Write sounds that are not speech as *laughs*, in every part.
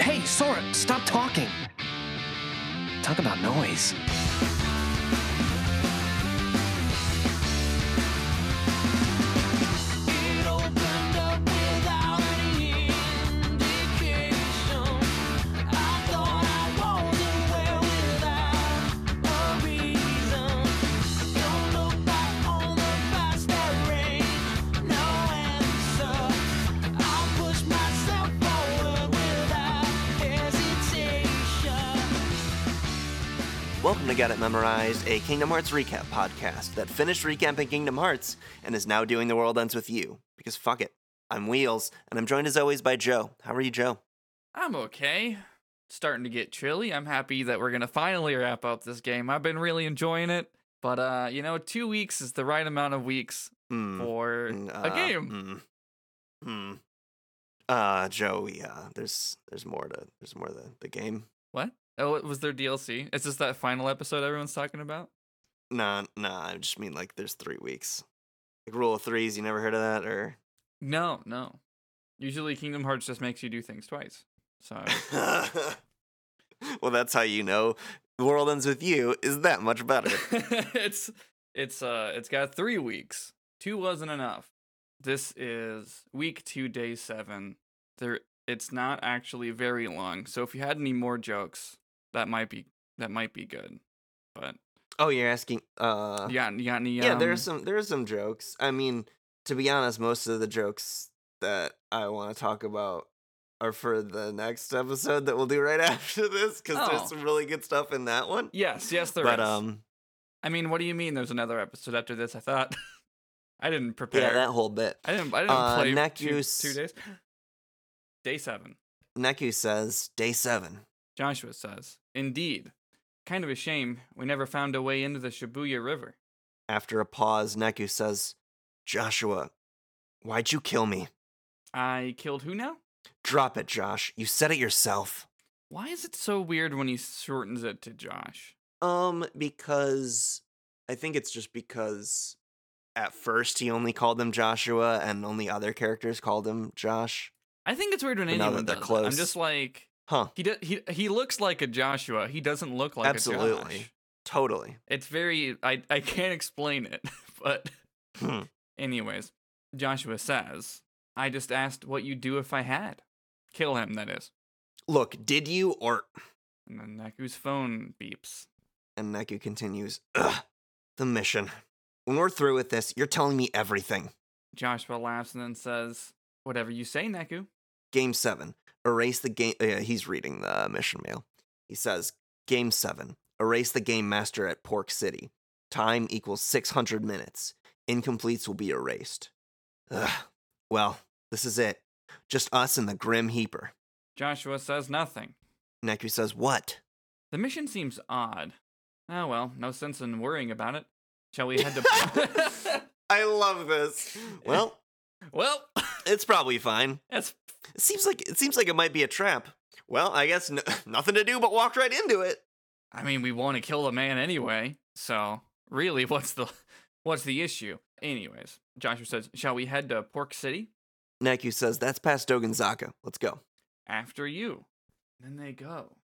Hey, Sora, stop talking. Talk about noise. To Get It Memorized, a Kingdom Hearts recap podcast that finished recapping Kingdom Hearts and is now doing The World Ends With You. Because fuck it. I'm Wheels, and I'm joined as always by Joe. How are you, Joe? I'm okay. Starting to get chilly. I'm happy that we're gonna finally wrap up this game. I've been really enjoying it, but uh, you know, two weeks is the right amount of weeks Hmm. for Mm, a uh, game. Hmm. Hmm. Uh, Joe, yeah, there's there's more to there's more to the game. What? Oh, was there DLC? Is this that final episode everyone's talking about? Nah, nah, I just mean like there's three weeks. Like rule of threes, you never heard of that? Or No, no. Usually, Kingdom Hearts just makes you do things twice. So *laughs* well, that's how you know The World Ends With You is that much better. *laughs* it's it's uh it's got three weeks. Two wasn't enough. This is week two, day seven. There it's not actually very long. So if you had any more jokes, that might be that might be good. But oh, you're asking? Uh, you got you got any yeah, um, there's some there's some jokes. I mean, to be honest, most of the jokes that I want to talk about are for the next episode that we'll do right *laughs* after this because Oh. there's some really good stuff in that one. Yes, yes there is. but um, I mean, what do you mean there's another episode after this? I thought *laughs* I didn't prepare. yeah, that whole bit. I didn't I didn't Uh, play two, two days. *gasps* Day seven. Neku says day seven. Joshua says, Indeed. Kind of a shame we never found a way into the Shibuya River. After a pause, Neku says, "Joshua, why'd you kill me? I killed who now? Drop it, Josh. You said it yourself." Why is it so weird when he shortens it to Josh? Um, because I think it's just because at first he only called him Joshua and only other characters called him Josh. I think it's weird when But now anyone that they're does it. I'm just like Huh. he do, he he looks like a Joshua. He doesn't look like a Absolutely. Josh. Totally. It's very I I can't explain it, *laughs* but Hmm. anyways, Joshua says, "I just asked what you'd do if I had. Kill him, that is." Look, did you or And then Neku's phone beeps. and Neku continues, Ugh, the mission. When we're through with this, you're telling me everything. Joshua laughs and then says, Whatever you say, Neku. Game 7. Erase the game uh, he's reading the mission mail. He says, Game 7. Erase the game master at Pork City. Time equals 600 minutes. Incompletes will be erased. Ugh. Well, this is it. Just us and the Grim Heaper. Joshua says nothing. Neku says, What? The mission seems odd. Oh well, no sense in worrying about it. Shall we head to. *laughs* *laughs* I love this. Well, well, it's probably fine. that's. It seems like it seems like it might be a trap. Well, I guess n- *laughs* nothing to do but walk right into it. I mean, we want to kill the man anyway, so really, *laughs* what's the. What's the issue? Anyways, Joshua says, Shall we head to Pork City? Neku says, "That's past Dogenzaka. Let's go." After you. Then they go,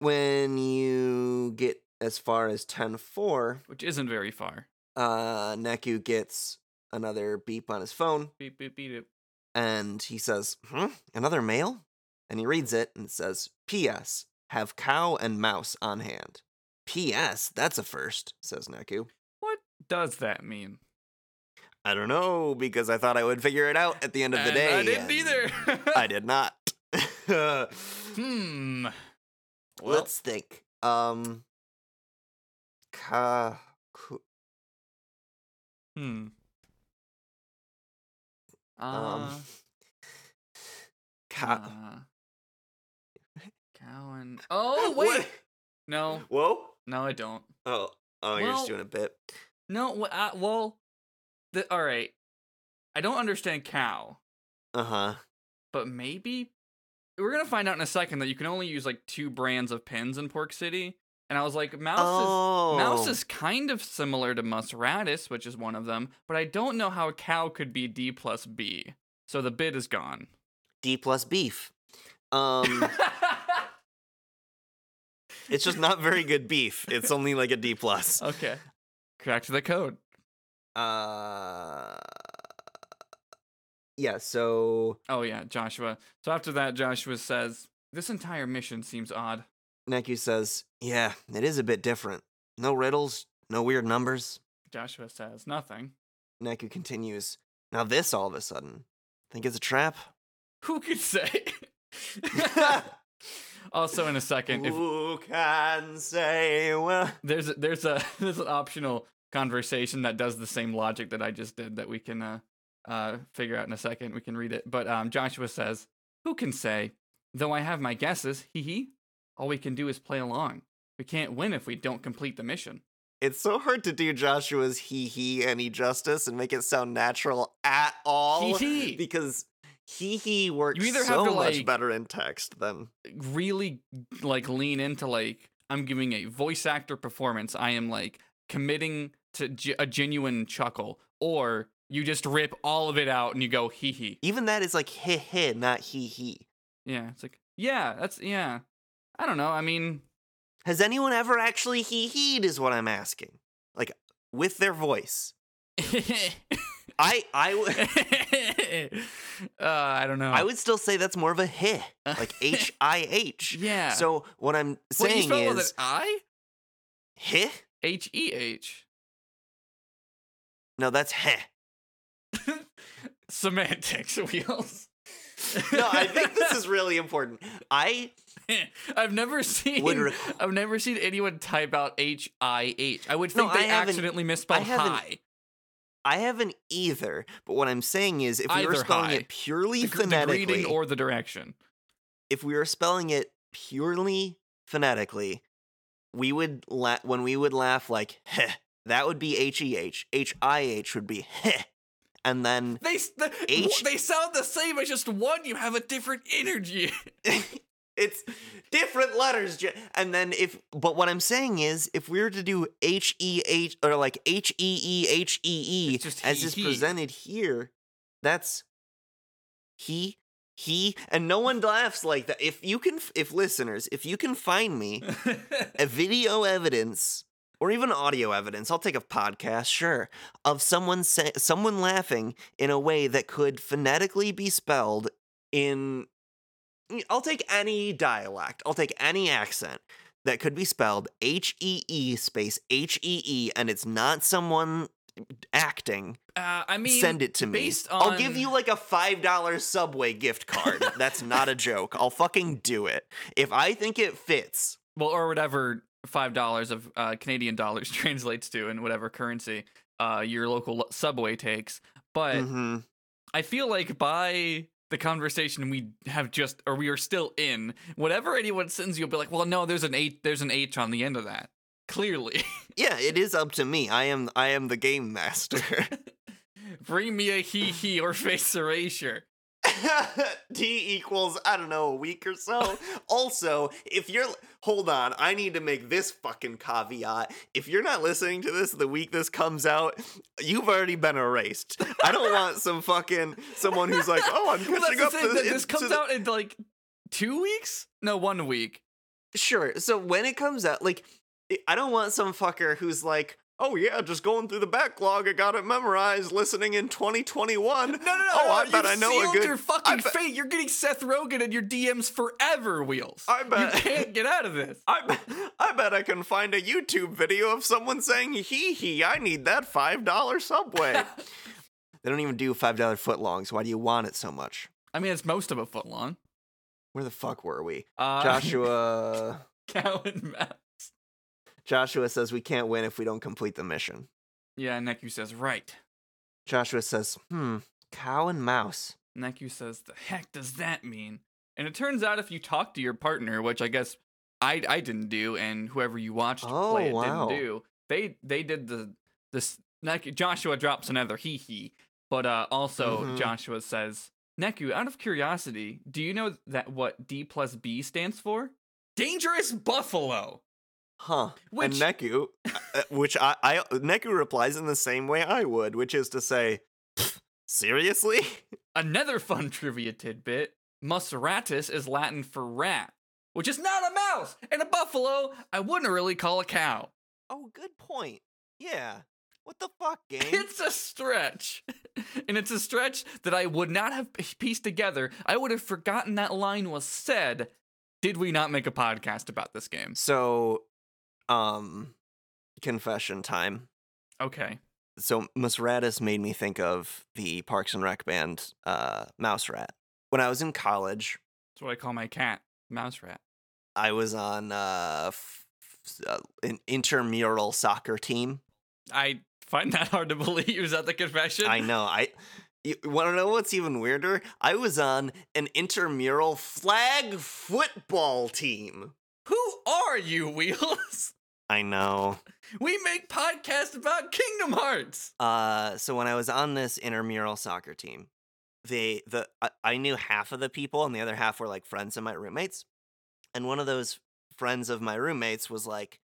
When you get as far as 10-4, which isn't very far. uh, Neku gets another beep on his phone, Beep, beep, beep, beep. And he says, "Hmm, another mail?" And he reads it, and it says, "P.S. Have cow and mouse on hand." P.S. That's a first," says Neku. What does that mean? I don't know because I thought I would figure it out at the end of the And day. I didn't either. I *laughs* did not. *laughs* Hmm. Well, Let's think. Um. Ka. ku- hmm. Uh, *sighs* Um. Ka. uh, cow and *laughs* oh What? wait, no, Whoa. no, I don't. Oh. Oh, you're just doing a bit. No, uh, well, the, all right. I don't understand cow, Uh huh. but maybe we're gonna find out in a second that you can only use like two brands of pins in Pork City. And I was like, mouse Oh. is mouse is kind of similar to Mus Rattus, which is one of them, but I don't know how a cow could be D plus B. So the bid is gone. D plus beef. Um. *laughs* It's just not very good beef. It's only like a D plus. okay. Cracked the code. Uh, yeah. So Oh yeah, Joshua. So after that, Joshua says, "This entire mission seems odd." Neku says, "Yeah, it is a bit different. No riddles, no weird numbers." Joshua says, "Nothing." Neku continues, "Now this all of a sudden, think it's a trap." Who could say? *laughs* *laughs* also, in a second, if Who can say well? there's a, there's a *laughs* there's an optional conversation that does the same logic that I just did that we can uh uh figure out in a second. We can read it. But um Joshua says, "Who can say? Though I have my guesses, hee hee. All we can do is play along. We can't win if we don't complete the mission." It's so hard to do Joshua's he he any justice and make it sound natural at all. Hee hee. Because he he works You either have so to, much like- better in text than really like lean into like I'm giving a voice actor performance. I am like committing to ge- a genuine chuckle, or you just rip all of it out and you go hee hee. even that is like he he, not he he. Yeah, it's like yeah, that's yeah. I don't know. I mean, Has anyone ever actually he he'd is what I'm asking. Like with their voice. *laughs* I I w- *laughs* uh, I don't know. I would still say that's more of a he, like *laughs* H I H. yeah. So what I'm Wait, saying spell it with is an I? he. H E H. No, that's he. Semantics wheels. *laughs* No, I think this is really important. I *laughs* I've never seen Would re- I've never seen anyone type out H I H. I would No, think they I haven't- accidentally misspelled high. I haven't either. But what I'm saying is, if we were spelling high. it purely The, gr- the phonetically, or the direction. if we were spelling it purely phonetically, we would la- when we would laugh like heh, that would be H E H. H I H would be heh. And then They s- the, H- they sound the same. It's just one you have a different energy. *laughs* it's different letters. And then if but what I'm saying is if we were to do H E H or like H E E H E E as is presented here, that's he he and no one laughs like that. If you can if listeners, if you can find me *laughs* a video evidence or even audio evidence, I'll take a podcast, sure, of someone say, someone laughing in a way that could phonetically be spelled in I'll take any dialect. I'll take any accent that could be spelled H E E space H E E and it's not someone acting. uh, I mean, Send it to me. based I'll give you like a $5 Subway gift card. That's not a joke. I'll fucking do it. If I think it fits. well, or whatever five dollars of uh, Canadian dollars *laughs* translates to in whatever currency uh, your local subway takes. But Mhm. I feel like by the conversation we have just, or we are still in, whatever anyone sends, you'll be like, well, no, there's an H, there's an H on the end of that. Clearly, Yeah, *laughs* it is up to me. I am I am the game master. *laughs* bring me a he he or face erasure. *laughs* T equals, I don't know, a week or so. *laughs* also, if you're, hold on, I need to make this fucking caveat. If you're not listening to this the week this comes out, you've already been erased. I don't want *laughs* some fucking, someone who's like, oh, I'm Well, catching that's up to the- This comes the-" out in like two weeks? No, one week. Sure. So when it comes out, like, I don't want some fucker who's like, oh yeah, just going through the backlog, I got it memorized, listening in 2021. No, no, no. Oh, I bet I know a sealed good. your fucking bet- fate. You're getting Seth Rogen in your DMs forever, Wheels. I bet- You can't get out of this. I bet, I bet I can find a YouTube video of someone saying hee hee. I need that five dollar Subway. *laughs* they don't even do five dollar footlongs. Why do you want it so much? I mean, it's most of a foot long. Where the fuck were we? Uh, Joshua. Cow and mouse. Joshua says we can't win if we don't complete the mission. Yeah, Neku says, right. Joshua says, hmm, cow and mouse. Neku says, the heck does that mean? And it turns out if you talk to your partner, which I guess I I didn't do, and whoever you watched Oh, play it wow. didn't do, they they did the this Neku Joshua drops another hee hee, but uh also Mhm. Joshua says, Neku, out of curiosity, do you know that what D plus B stands for? Dangerous buffalo. Huh. Which- and Neku, uh, which I, I, Neku replies in the same way I would, which is to say, seriously? *laughs* Another fun trivia tidbit: Mus Rattus is Latin for rat. which is not a mouse, and a buffalo I wouldn't really call a cow. Oh, good point. Yeah. What the fuck, *laughs* game? It's a stretch. *laughs* and it's a stretch that I would not have pieced together. I would have forgotten that line was said did we not make a podcast about this game. so, um, confession time. Okay. So, Mus Rattus made me think of the Parks and Rec band, uh, Mouse Rat. When I was in college, That's what I call my cat, Mouse Rat. I was on uh, f- uh, an intramural soccer team. I find *laughs* that hard to believe. Is that the confession? I know. I you want to know what's even weirder? I was on an intramural flag football team. Who are you, *laughs* Wheels? I know. We make podcasts about Kingdom Hearts. Uh, so when I was on this intramural soccer team, they the I, I knew half of the people, and the other half were like friends of my roommates. And one of those friends of my roommates was like,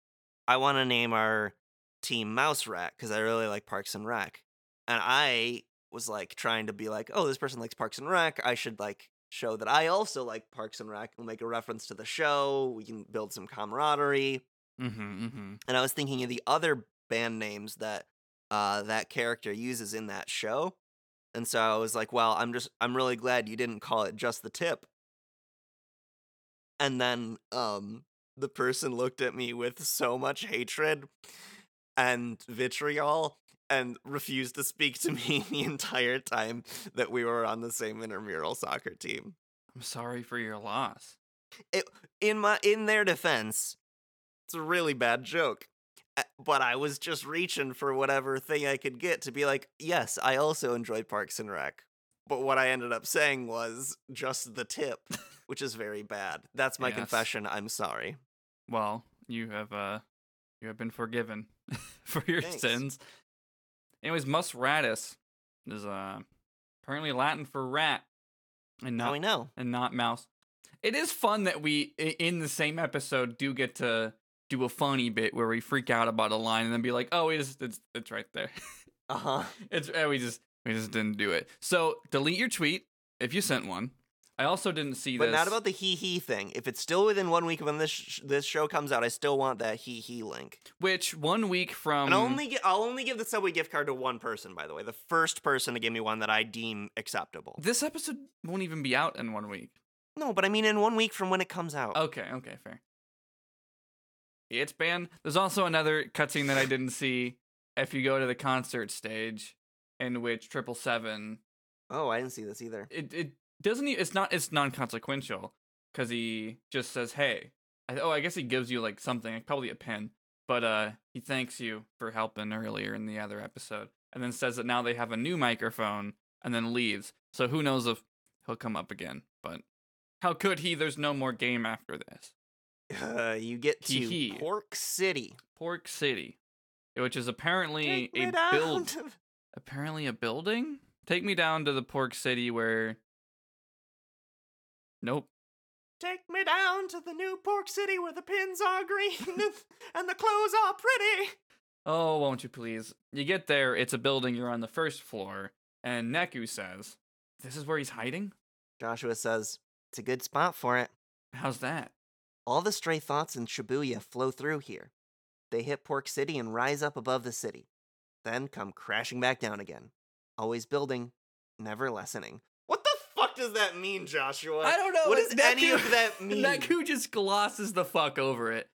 "I want to name our team Mouse Rat because I really like Parks and Rec." And I was like trying to be like, "Oh, this person likes Parks and Rec. I should like show that I also like Parks and Rec. We'll make a reference to the show. We can build some camaraderie." Mm-hmm, mm-hmm. and I was thinking of the other band names that uh, that character uses in that show, and so I was like, "Well, I'm just I'm really glad you didn't call it just the tip." And then um, the person looked at me with so much hatred and vitriol and refused to speak to *laughs* me the entire time that we were on the same intramural soccer team. I'm sorry for your loss. It, in my in their defense, it's a really bad joke. Uh, But I was just reaching for whatever thing I could get to be like, yes, I also enjoyed Parks and Rec. But what I ended up saying was just the tip, *laughs* which is very bad. That's my Yes. confession. I'm sorry. Well, you have uh you have been forgiven *laughs* for your Thanks. sins. Anyways, Mus Rattus is uh apparently Latin for rat and Now not we know. and not mouse. It is fun that we in the same episode do get to do a funny bit where we freak out about a line and then be like, "Oh, it's it's, it's right there." *laughs* Uh huh. it's eh, we just we just didn't do it. So delete your tweet if you sent one. I also didn't see this. But this. not about the he he thing. If it's still within one week of when this sh- this show comes out, I still want that he he link. which one week from And I'll only gi- I'll only give the Subway gift card to one person, by the way. The first person to give me one that I deem acceptable. this episode won't even be out in one week. No, but I mean in one week from when it comes out. Okay, okay, fair. It's banned. There's also another cutscene that I didn't see. If you go to the concert stage, in which Triple Seven, Oh, I didn't see this either. it it doesn't. It's not. It's non consequential because he just says, "Hey." I, oh, I guess he gives you like something, like probably a pen. But uh, he thanks you for helping earlier in the other episode, and then says that now they have a new microphone, and then leaves. So who knows if he'll come up again? But how could he? There's no more game after this. Uh, you get to Hee hee. Pork City. Pork City, which is apparently a build, to- apparently a building. Take me down to the Pork City where. Nope. Take me down to the new Pork City where the pins are green *laughs* and the clothes are pretty. Oh, won't you please? You get there, it's a building, you're on the first floor, and Neku says, This is where he's hiding? Joshua says, It's a good spot for it. How's that? All the stray thoughts in Shibuya flow through here. They hit Pork City and rise up above the city, then come crashing back down again. Always building, never lessening. What the fuck does that mean, Joshua? I don't know. What does any of that *laughs* mean? Neku just glosses the fuck over it.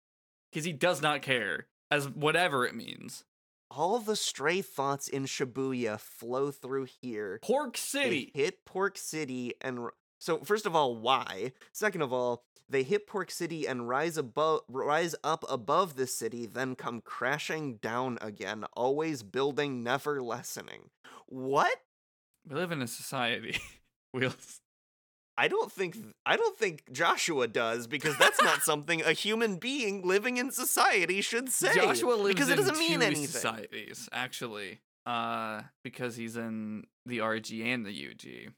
Because he does not care, as whatever it means. All the stray thoughts in Shibuya flow through here. Pork They City! hit Pork City and so first of all, why? Second of all, they hit Pork City and rise above rise up above the city, then come crashing down again, always building, never lessening. What? We live in a society. *laughs* Wheels. I don't think I don't think Joshua does because that's not something a human being living in society should say. Joshua lives because it in doesn't mean anything. societies, actually. Uh, because he's in the RG and the UG.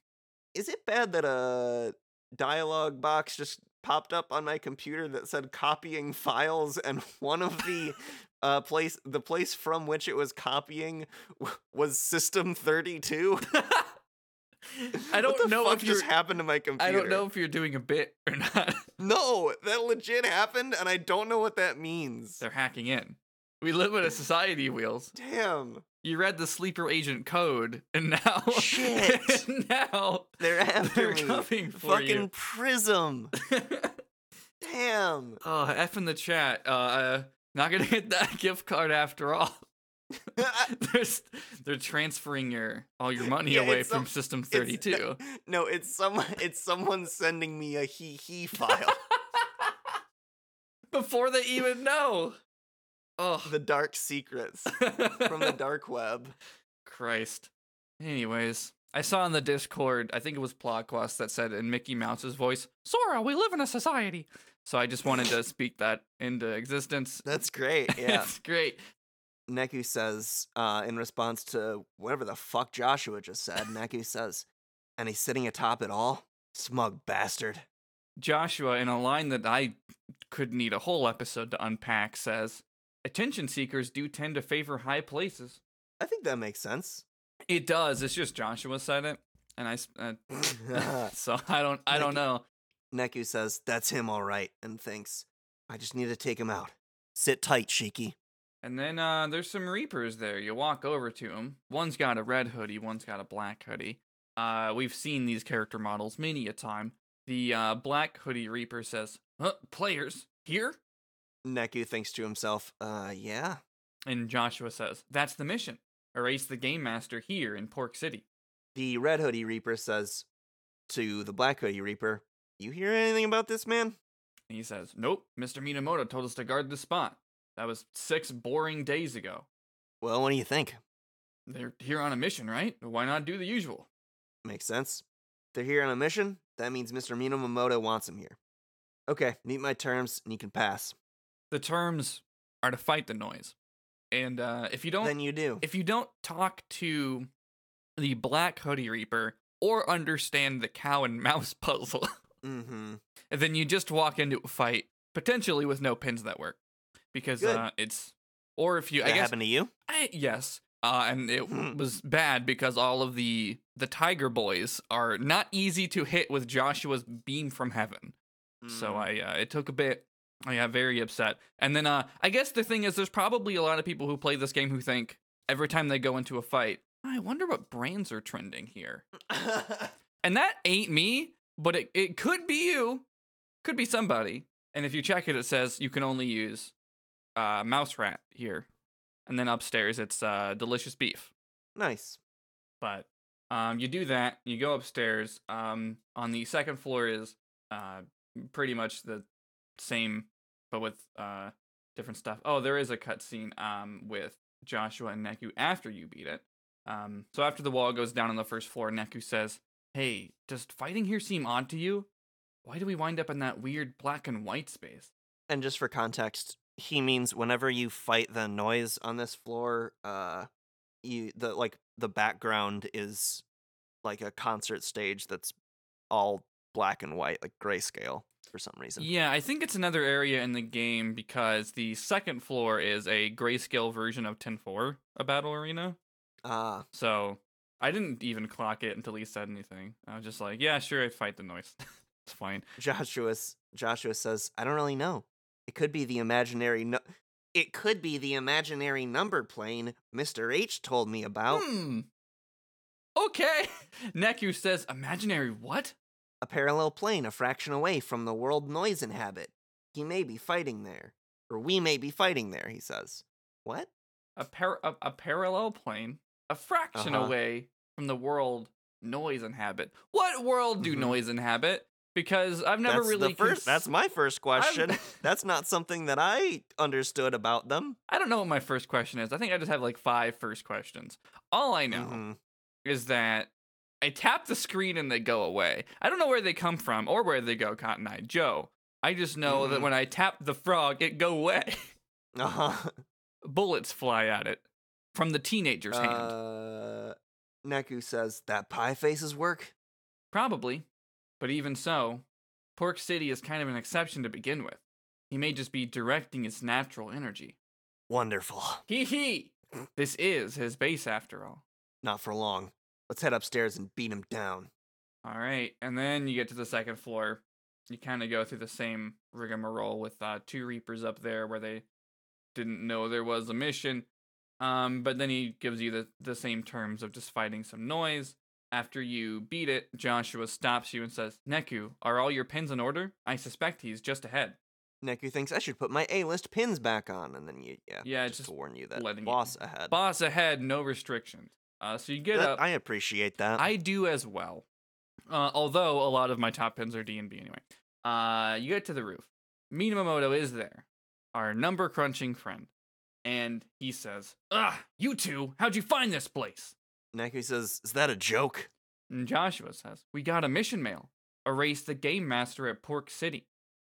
Is it bad that a dialogue box just popped up on my computer that said copying files and *laughs* one of the *laughs* uh place the place from which it was copying w- was system 32? *laughs* I don't know if just happened to my computer. I don't know if you're doing a bit or not. No, that legit happened, and I don't know what that means. They're hacking in. We live in a society, Wheels. Damn, You read the sleeper agent code, and now Shit. *laughs* and now they're *laughs* after they're coming for Fucking you. Prism. Damn. *laughs* oh, F in the chat. Uh, uh, not gonna get that gift card after all. they're, they're transferring your all your money Yeah, away from some- System It's- 32. No, it's some. It's someone sending me a he he file. Before they even know. Oh, the dark secrets from the *laughs* dark web. Christ. Anyways, I saw in the Discord, I think it was Plotquest that said in Mickey Mouse's voice, Sora, we live in a society. So I just wanted to *laughs* speak that into existence. That's great. *laughs* Yeah. it's great. Neku says, uh, in response to whatever the fuck Joshua just said, Neku says, and he's sitting atop it all? Smug bastard. Joshua, in a line that I could need a whole episode to unpack, says, Attention seekers do tend to favor high places. I think that makes sense. It does. It's just Joshua said it, and I. Uh, *laughs* *laughs* so I don't. I don't know. Neku says, that's him all right, and thinks, I just need to take him out. Sit tight, Shiki. And then uh, there's some Reapers there. You walk over to them. One's got a red hoodie, one's got a black hoodie. Uh, we've seen these character models many a time. The uh, black hoodie Reaper says, huh, "Players here," Neku thinks to himself, uh, yeah. and Joshua says, "That's the mission. Erase the game master here in Pork City." The Red Hoodie Reaper says to the Black Hoodie Reaper, You hear anything about this man? And he says, "Nope. Mr. Minamimoto told us to guard the spot. That was six boring days ago. Well, what do you think? They're here on a mission, right? Why not do the usual?" Makes sense. They're here on a mission. That means Mr. Minamimoto wants him here. Okay, meet my terms and you can pass. The terms are to fight the noise, and uh, if you don't, Then you do. if you don't talk to the Black Hoodie Reaper or understand the cow and *laughs* mouse puzzle, mm-hmm. then you just walk into a fight potentially with no pins that work because uh, it's or if you That I guess happened to you? I, yes. Uh, and it Hmm. was bad because all of the the Tiger Boys are not easy to hit with Joshua's beam from heaven. So Mm. I uh, it took a bit. I got very upset. And then uh, I guess the thing is, there's probably a lot of people who play this game who think every time they go into a fight, I wonder what brands are trending here. *laughs* And that ain't me, but it, it could be you, could be somebody. And if you check it, it says you can only use uh, mouse rat here. And then upstairs, it's uh, delicious beef. nice. But um, you do that, you go upstairs. Um, on the second floor is uh, pretty much the same, but with uh, different stuff. Oh, there is a cutscene um, with Joshua and Neku after you beat it. Um, so after the wall goes down on the first floor, Neku says, Hey, does fighting here seem odd to you? Why do we wind up in that weird black and white space? And just for context, he means whenever you fight the noise on this floor, uh you the like the background is like a concert stage that's all black and white, like grayscale for some reason. Yeah, I think it's another area in the game because the second floor is a grayscale version of 10-4, a battle arena. Ah, So I didn't even clock it until he said anything. I was just like, yeah, sure, I'd fight the noise. *laughs* it's fine. Joshua Joshua says, "I don't really know. It could be the imaginary no- It could be the imaginary number plane Mr. H told me about. Hmm. Okay. *laughs* Neku says, imaginary what? A parallel plane a fraction away from the world noise inhabit. He may be fighting there. Or we may be fighting there, he says. What? A, par- a, a parallel plane, a fraction Uh-huh. away from the world noise inhabit. What world do Mhm. noise inhabit? Because I've never that's really. the first cons- that's my first question. That's not something that I understood about them. I don't know what my first question is. I think I just have like five first questions. All I know Mhm. is that I tap the screen and they go away. I don't know where they come from or where they go, Cotton Eye Joe. I just know that Mhm. when I tap the frog, it go away. Uh-huh. *laughs* Bullets fly at it from the teenager's hand. Uh, Neku says that pie faces work. Probably. But even so, Pork City is kind of an exception to begin with. He may just be directing its natural energy. Wonderful. Hee hee! *laughs* This is his base after all. Not for long. Let's head upstairs and beat him down. All right, and then you get to the second floor. You kind of go through the same rigmarole with uh, two Reapers up there where they didn't know there was a mission. Um, but then he gives you the, the same terms of just fighting some noise. After you beat it, Joshua stops you and says, Neku, are all your pins in order? I suspect he's just ahead. Neku thinks I should put my A-list pins back on, and then you, yeah, Yeah, just, just to warn you that letting you- boss ahead. Boss ahead, no restrictions. Uh, so you get That- up. I appreciate that. I do as well. Uh, although a lot of my top pins are D and B anyway. Uh, you get to the roof. Minamimoto is there, our number crunching friend, and he says, "Ah, you two, how'd you find this place?" Neku says, "Is that a joke?" And Joshua says, "We got a mission mail. Erase the game master at Pork City."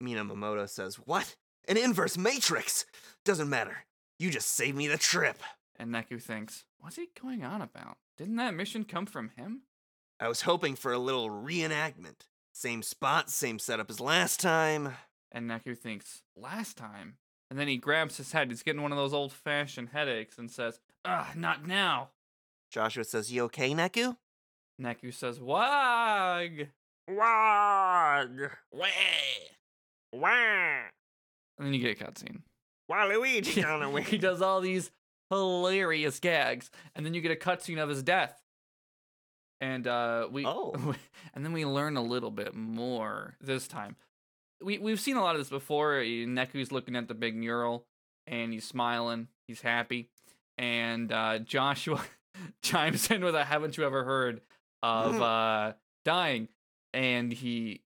Minamimoto says, "What? An inverse matrix? Doesn't matter. You just saved me the trip." And Neku thinks, "What's he going on about? Didn't that mission come from him?" I was hoping for a little reenactment. Same spot, same setup as last time. And Neku thinks, "Last time." And then he grabs his head. He's getting one of those old-fashioned headaches and says, "Ah, not now." Joshua says, You okay, Neku? Neku says, Wag! Wag! Wah! Wah! And then you get a cutscene. Waluigi on a weird. he does all these hilarious gags, and then you get a cutscene of his death. And uh, we, *laughs* Oh. and then we learn a little bit more this time. We we've seen a lot of this before. eh, Neku's looking at the big mural, and he's smiling. He's happy, and uh, Joshua *laughs* chimes in with a "Haven't you ever heard of *laughs* uh, dying?" And he,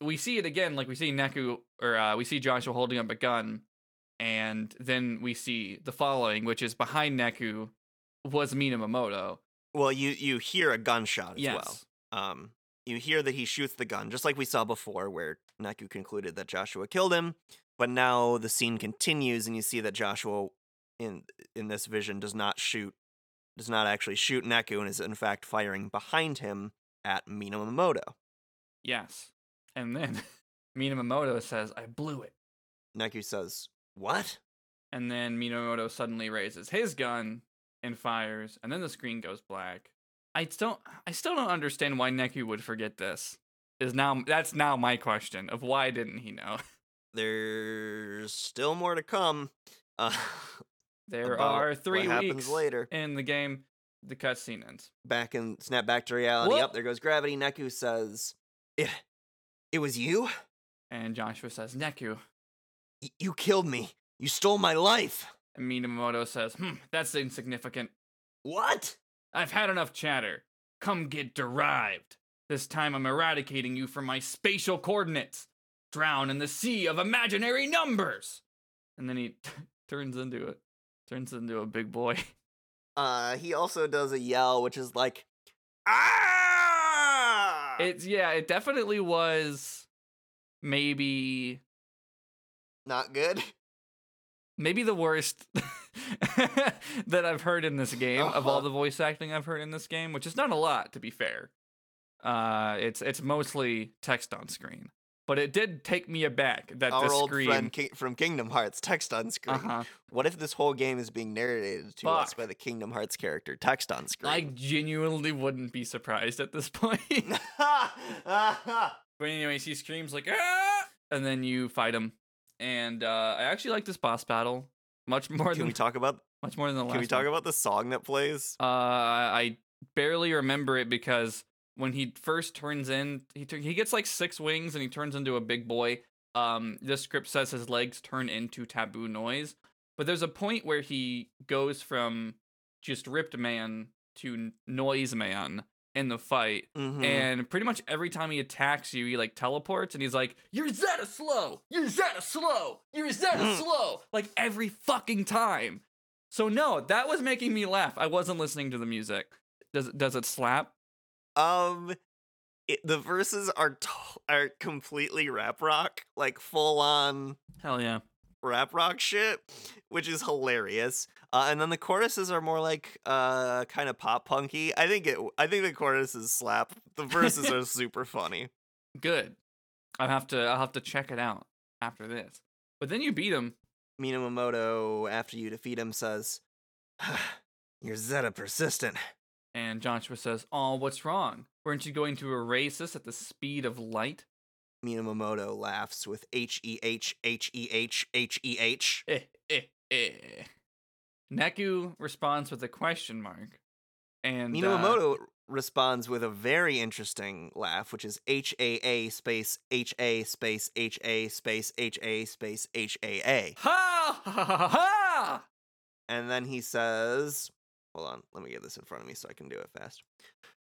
we see it again. Like we see Neku, or uh, we see Joshua holding up a gun, and then we see the following, which is behind Neku was Minamimoto. Well, you you hear a gunshot as Yes. well. Um, you hear that he shoots the gun, just like we saw before, where Neku concluded that Joshua killed him. But now the scene continues, and you see that Joshua, in in this vision, does not shoot, does not actually shoot Neku, and is in fact firing behind him at Minamimoto. Yes. And then *laughs* Minamimoto says, I blew it. Neku says, "What?" And then Minamimoto suddenly raises his gun and fires, and then the screen goes black. I don't I still don't understand why Neku would forget this. Is now that's now my question of why didn't he know? *laughs* There's still more to come. Uh, *laughs* There are three what weeks later. in the game. The cutscene ends. back and snap back to reality. Up there goes gravity. Neku says, "It, it was you. And Joshua says, Neku. You killed me. You stole my life. And Minamimoto says, Hmm, that's insignificant. What? I've had enough chatter. Come get derived. This time I'm eradicating you from my spatial coordinates. Drown in the sea of imaginary numbers. And then he *laughs* turns into it. Turns into a big boy. *laughs* Uh, he also does a yell, which is like, ah. It's yeah, it definitely was maybe not good. *laughs* maybe the worst *laughs* that I've heard in this game of all Uh-huh. the voice acting I've heard in this game, which is not a lot to be fair. Uh, it's it's mostly text on screen, but it did take me aback that Our the old screen. friend Ki- from Kingdom Hearts, text on screen. uh-huh. What if this whole game is being narrated to us by the Kingdom Hearts character, text on screen? I genuinely wouldn't be surprised at this *laughs* point. but anyways, he screams like ah, and then you fight him, and uh, I actually like this boss battle much more Can than we talk about? *laughs* much more than the last. Can we talk one. about the song that plays? Uh, I barely remember it because when he first turns in, he tur- he gets like six wings and he turns into a big boy. Um, this script says his legs turn into taboo noise, but there's a point where he goes from just ripped man to noise man in the fight, Mhm. and pretty much every time he attacks you, he like teleports and he's like, "You're Zetta slow, you're Zetta slow, you're Zetta slow," like every fucking time. So no, that was making me laugh. I wasn't listening to the music. Does it does it slap? Um, it, the verses are to- are completely rap rock, like full on Hell yeah. Rap rock shit, which is hilarious. Uh, and then the choruses are more like uh kind of pop punky. I think it. I think the choruses slap. The verses are *laughs* super funny. Good. I'll have to I'll have to check it out after this. But then you beat him. Minamimoto, after you defeat him, says, "You're Zetta persistent. And Joshua says, Oh, what's wrong? Weren't you going to erase us at the speed of light? Minamimoto laughs with H E H H E H H E H. *laughs* Neku responds with a question mark. And uh, responds with a very interesting laugh, which is H A A space H A space H A space H A space H A A. ha ha *laughs* ha ha! And then he says, hold on, let me get this in front of me so I can do it fast.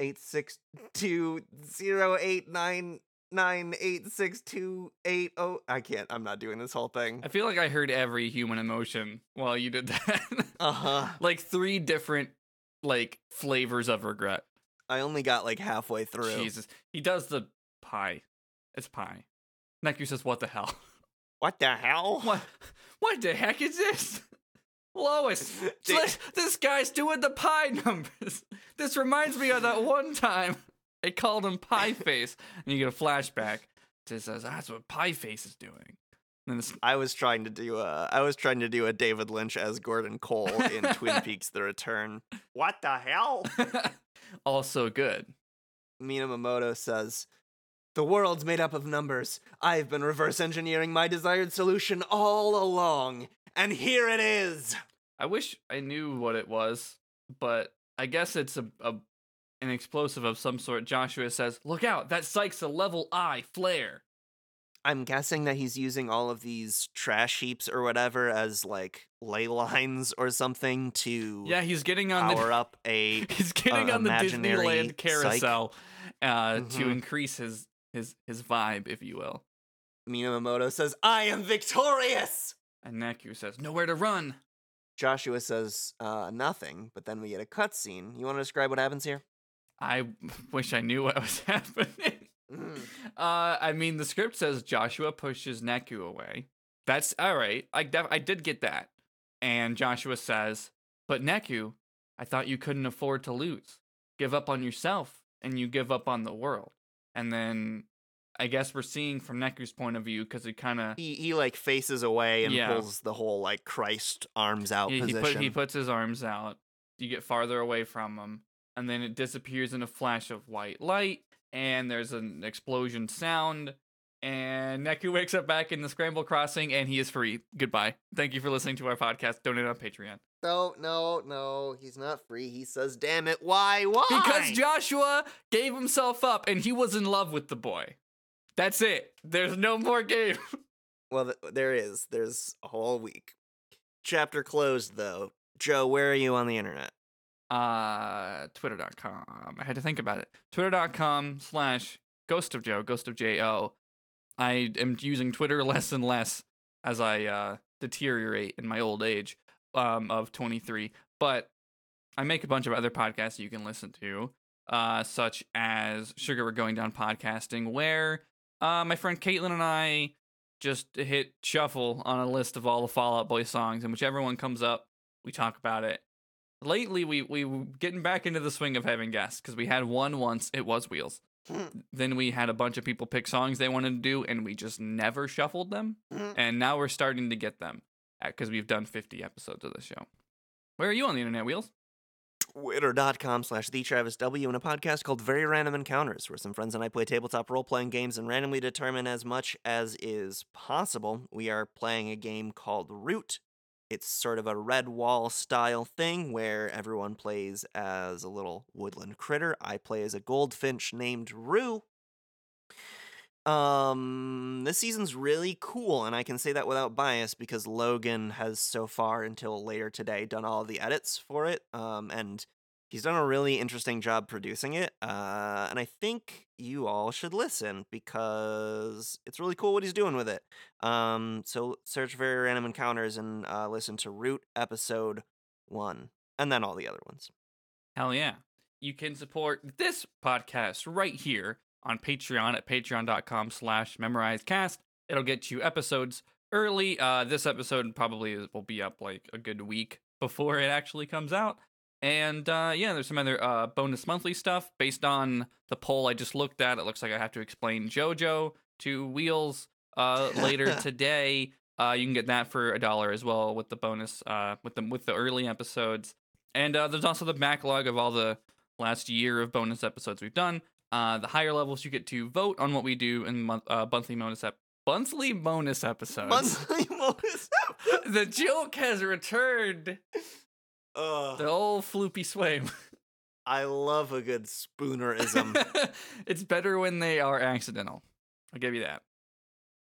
eight six two zero eight nine nine eight six two eight oh I can't I'm not doing this whole thing. I feel like I heard every human emotion while you did that. *laughs* Uh-huh. like three different like flavors of regret. I only got like halfway through. Jesus. He does the pie. It's pie. Neku says, What the hell? *laughs* What the hell? What what the heck is this? Lois, *laughs* this, this guy's doing the pie numbers. *laughs* This reminds me of that one time *laughs* they called him Pie Face, and you get a flashback to says that's what Pie Face is doing. I was trying to do a I was trying to do a David Lynch as Gordon Cole in Twin Peaks The Return. What the hell? also good. Minamimoto says, The world's made up of numbers. I've been reverse engineering my desired solution all along, and here it is. I wish I knew what it was, but I guess it's a, a an explosive of some sort. Joshua says, "Look out! That Sykes a level I flare." I'm guessing that he's using all of these trash heaps or whatever as like ley lines or something to Yeah, he's getting on power the *laughs* up a. he's getting uh, on the Disneyland carousel uh, to Mhm. increase his his his vibe, if you will. Minamimoto says, I am victorious! And Neku says, "Nowhere to run." Joshua says, uh, nothing, but then we get a cutscene. You want to describe what happens here? I wish I knew what was *laughs* happening. Mm. *laughs* Uh, I mean, the script says Joshua pushes Neku away. That's all right. I def- I did get that. And Joshua says, "But Neku, I thought you couldn't afford to lose. Give up on yourself, and you give up on the world." And then, I guess we're seeing from Neku's point of view because he kind of He, he like faces away and Yeah. pulls the whole like Christ arms out he, he, position. put, he puts his arms out. You get farther away from him, and then it disappears in a flash of white light, and there's an explosion sound. And Neku wakes up back in the Scramble Crossing, and he is free. Goodbye. Thank you for listening to our podcast. Donate on Patreon. no, no, no, he's not free. He says, "Damn it, why, why?" Because Joshua gave himself up, and he was in love with the boy. That's it. There's no more game. *laughs* well, th- there is. There's a whole week. Chapter closed though. Joe, where are you on the internet? uh twitter.com i had to think about it twitter.com slash ghost of joe ghost of jo i am using twitter *laughs* less and less as i uh deteriorate in my old age um of 23 but i make a bunch of other podcasts you can listen to uh such as sugar we're going down podcasting where uh my friend caitlin and i just hit shuffle on a list of all the fallout boy songs and whichever one comes up we talk about it. Lately we we getting back into the swing of having guests because we had one once it was wheels then we had a bunch of people pick songs they wanted to do and we just never shuffled them mm. and now we're starting to get them uh, because we've done 50 episodes of the show where are you on the internet wheels Twitter.com slash the Travis W and a podcast called Very Random Encounters, where some friends and I play tabletop role playing games and randomly determine as much as is possible. We are playing a game called Root. It's sort of a Redwall style thing where everyone plays as a little woodland critter. I play as a goldfinch named Rue. Um, this season's really cool, and I can say that without bias because Logan has so far until later today done all the edits for it. Um, and he's done a really interesting job producing it. Uh, and I think you all should listen because it's really cool what he's doing with it. Um, so search for Random Encounters and uh, listen to Root episode one, and then all the other ones. hell yeah you can support this podcast right here on Patreon at patreon.com slash memorizecast. It'll get you episodes early. Uh, this episode probably will be up like a good week before it actually comes out. And uh, yeah, there's some other uh, bonus monthly stuff based on the poll I just looked at. It looks like I have to explain JoJo to Wheels uh, later *laughs* today. Uh, you can get that for a dollar as well with the bonus uh, with the with the early episodes. And uh, there's also the backlog of all the last year of bonus episodes we've done. Uh, the higher levels you get to vote on what we do in month, uh, monthly bonus ep- monthly bonus episodes. Monthly bonus. *laughs* the joke has returned. Ugh, The old floopy sway. *laughs* I love a good spoonerism. *laughs* it's better when they are accidental. I'll give you that.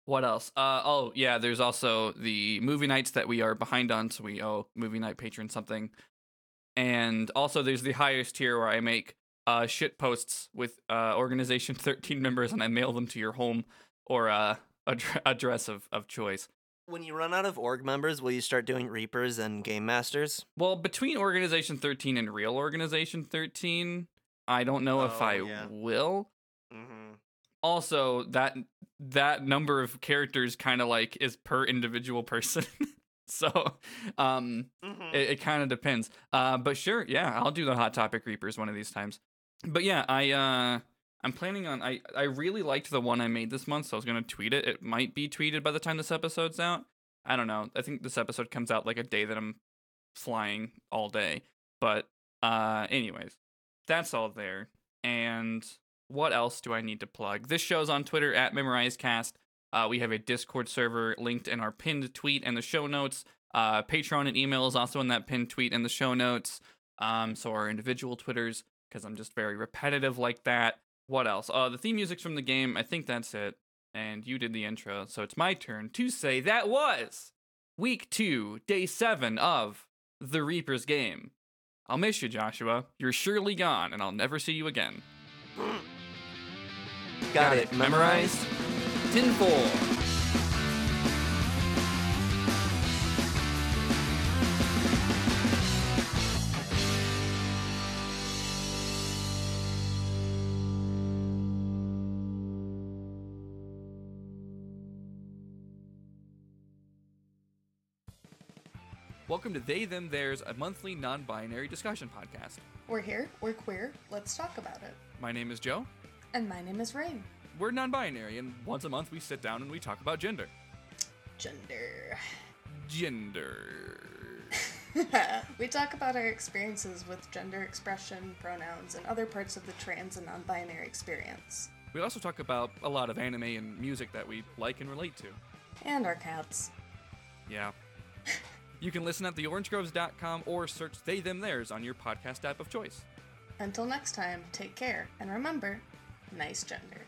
What else? Uh oh yeah, there's also the movie nights that we are behind on, so we owe movie night patrons something. And also there's the highest tier where I make uh shit posts with uh organization *laughs* 13 members and I mail them to your home or uh addre- address of, of choice. When you run out of org members, will you start doing Reapers and Game Masters? Well, between Organization 13 and Real Organization 13, I don't know if Oh, I yeah. will. Mm-hmm. Also, that that number of characters kind of like is per individual person. *laughs* so, um Mm-hmm. it, it kind of depends. Uh but sure, yeah, I'll do the Hot Topic Reapers one of these times. But yeah, I uh I'm planning on I I really liked the one I made this month, so I was to tweet it. It might be tweeted by the time this episode's out. I don't know. I think this episode comes out like a day that I'm flying all day. But uh anyways, that's all there. And what else do I need to plug? This show's on Twitter at MemorizeCast. Uh, we have a Discord server linked in our pinned tweet and the show notes. Uh, Patreon and email is also in that pinned tweet and the show notes. Um, so our individual Twitters, because I'm just very repetitive like that. What else? Uh, the theme music's from the game. I think that's it. And you did the intro, so it's my turn to say that was week two, day seven of the Reaper's game. I'll miss you, Joshua. You're surely gone, and I'll never see you again. Got, it. Memorized. Tinfoil. Welcome to They Them Theirs, a monthly non-binary discussion podcast. We're here, we're queer, let's talk about it. My name is Joe. And my name is Rain. We're non-binary, and once a month we sit down and we talk about gender. Gender. Gender. *laughs* we talk about our experiences with gender expression, pronouns, and other parts of the trans and non binary experience. We also talk about a lot of anime and music that we like and relate to. And our cats. Yeah. You can listen at theorangegroves.com or search They Them Theirs on your podcast app of choice. Until next time, take care, and remember nice gender.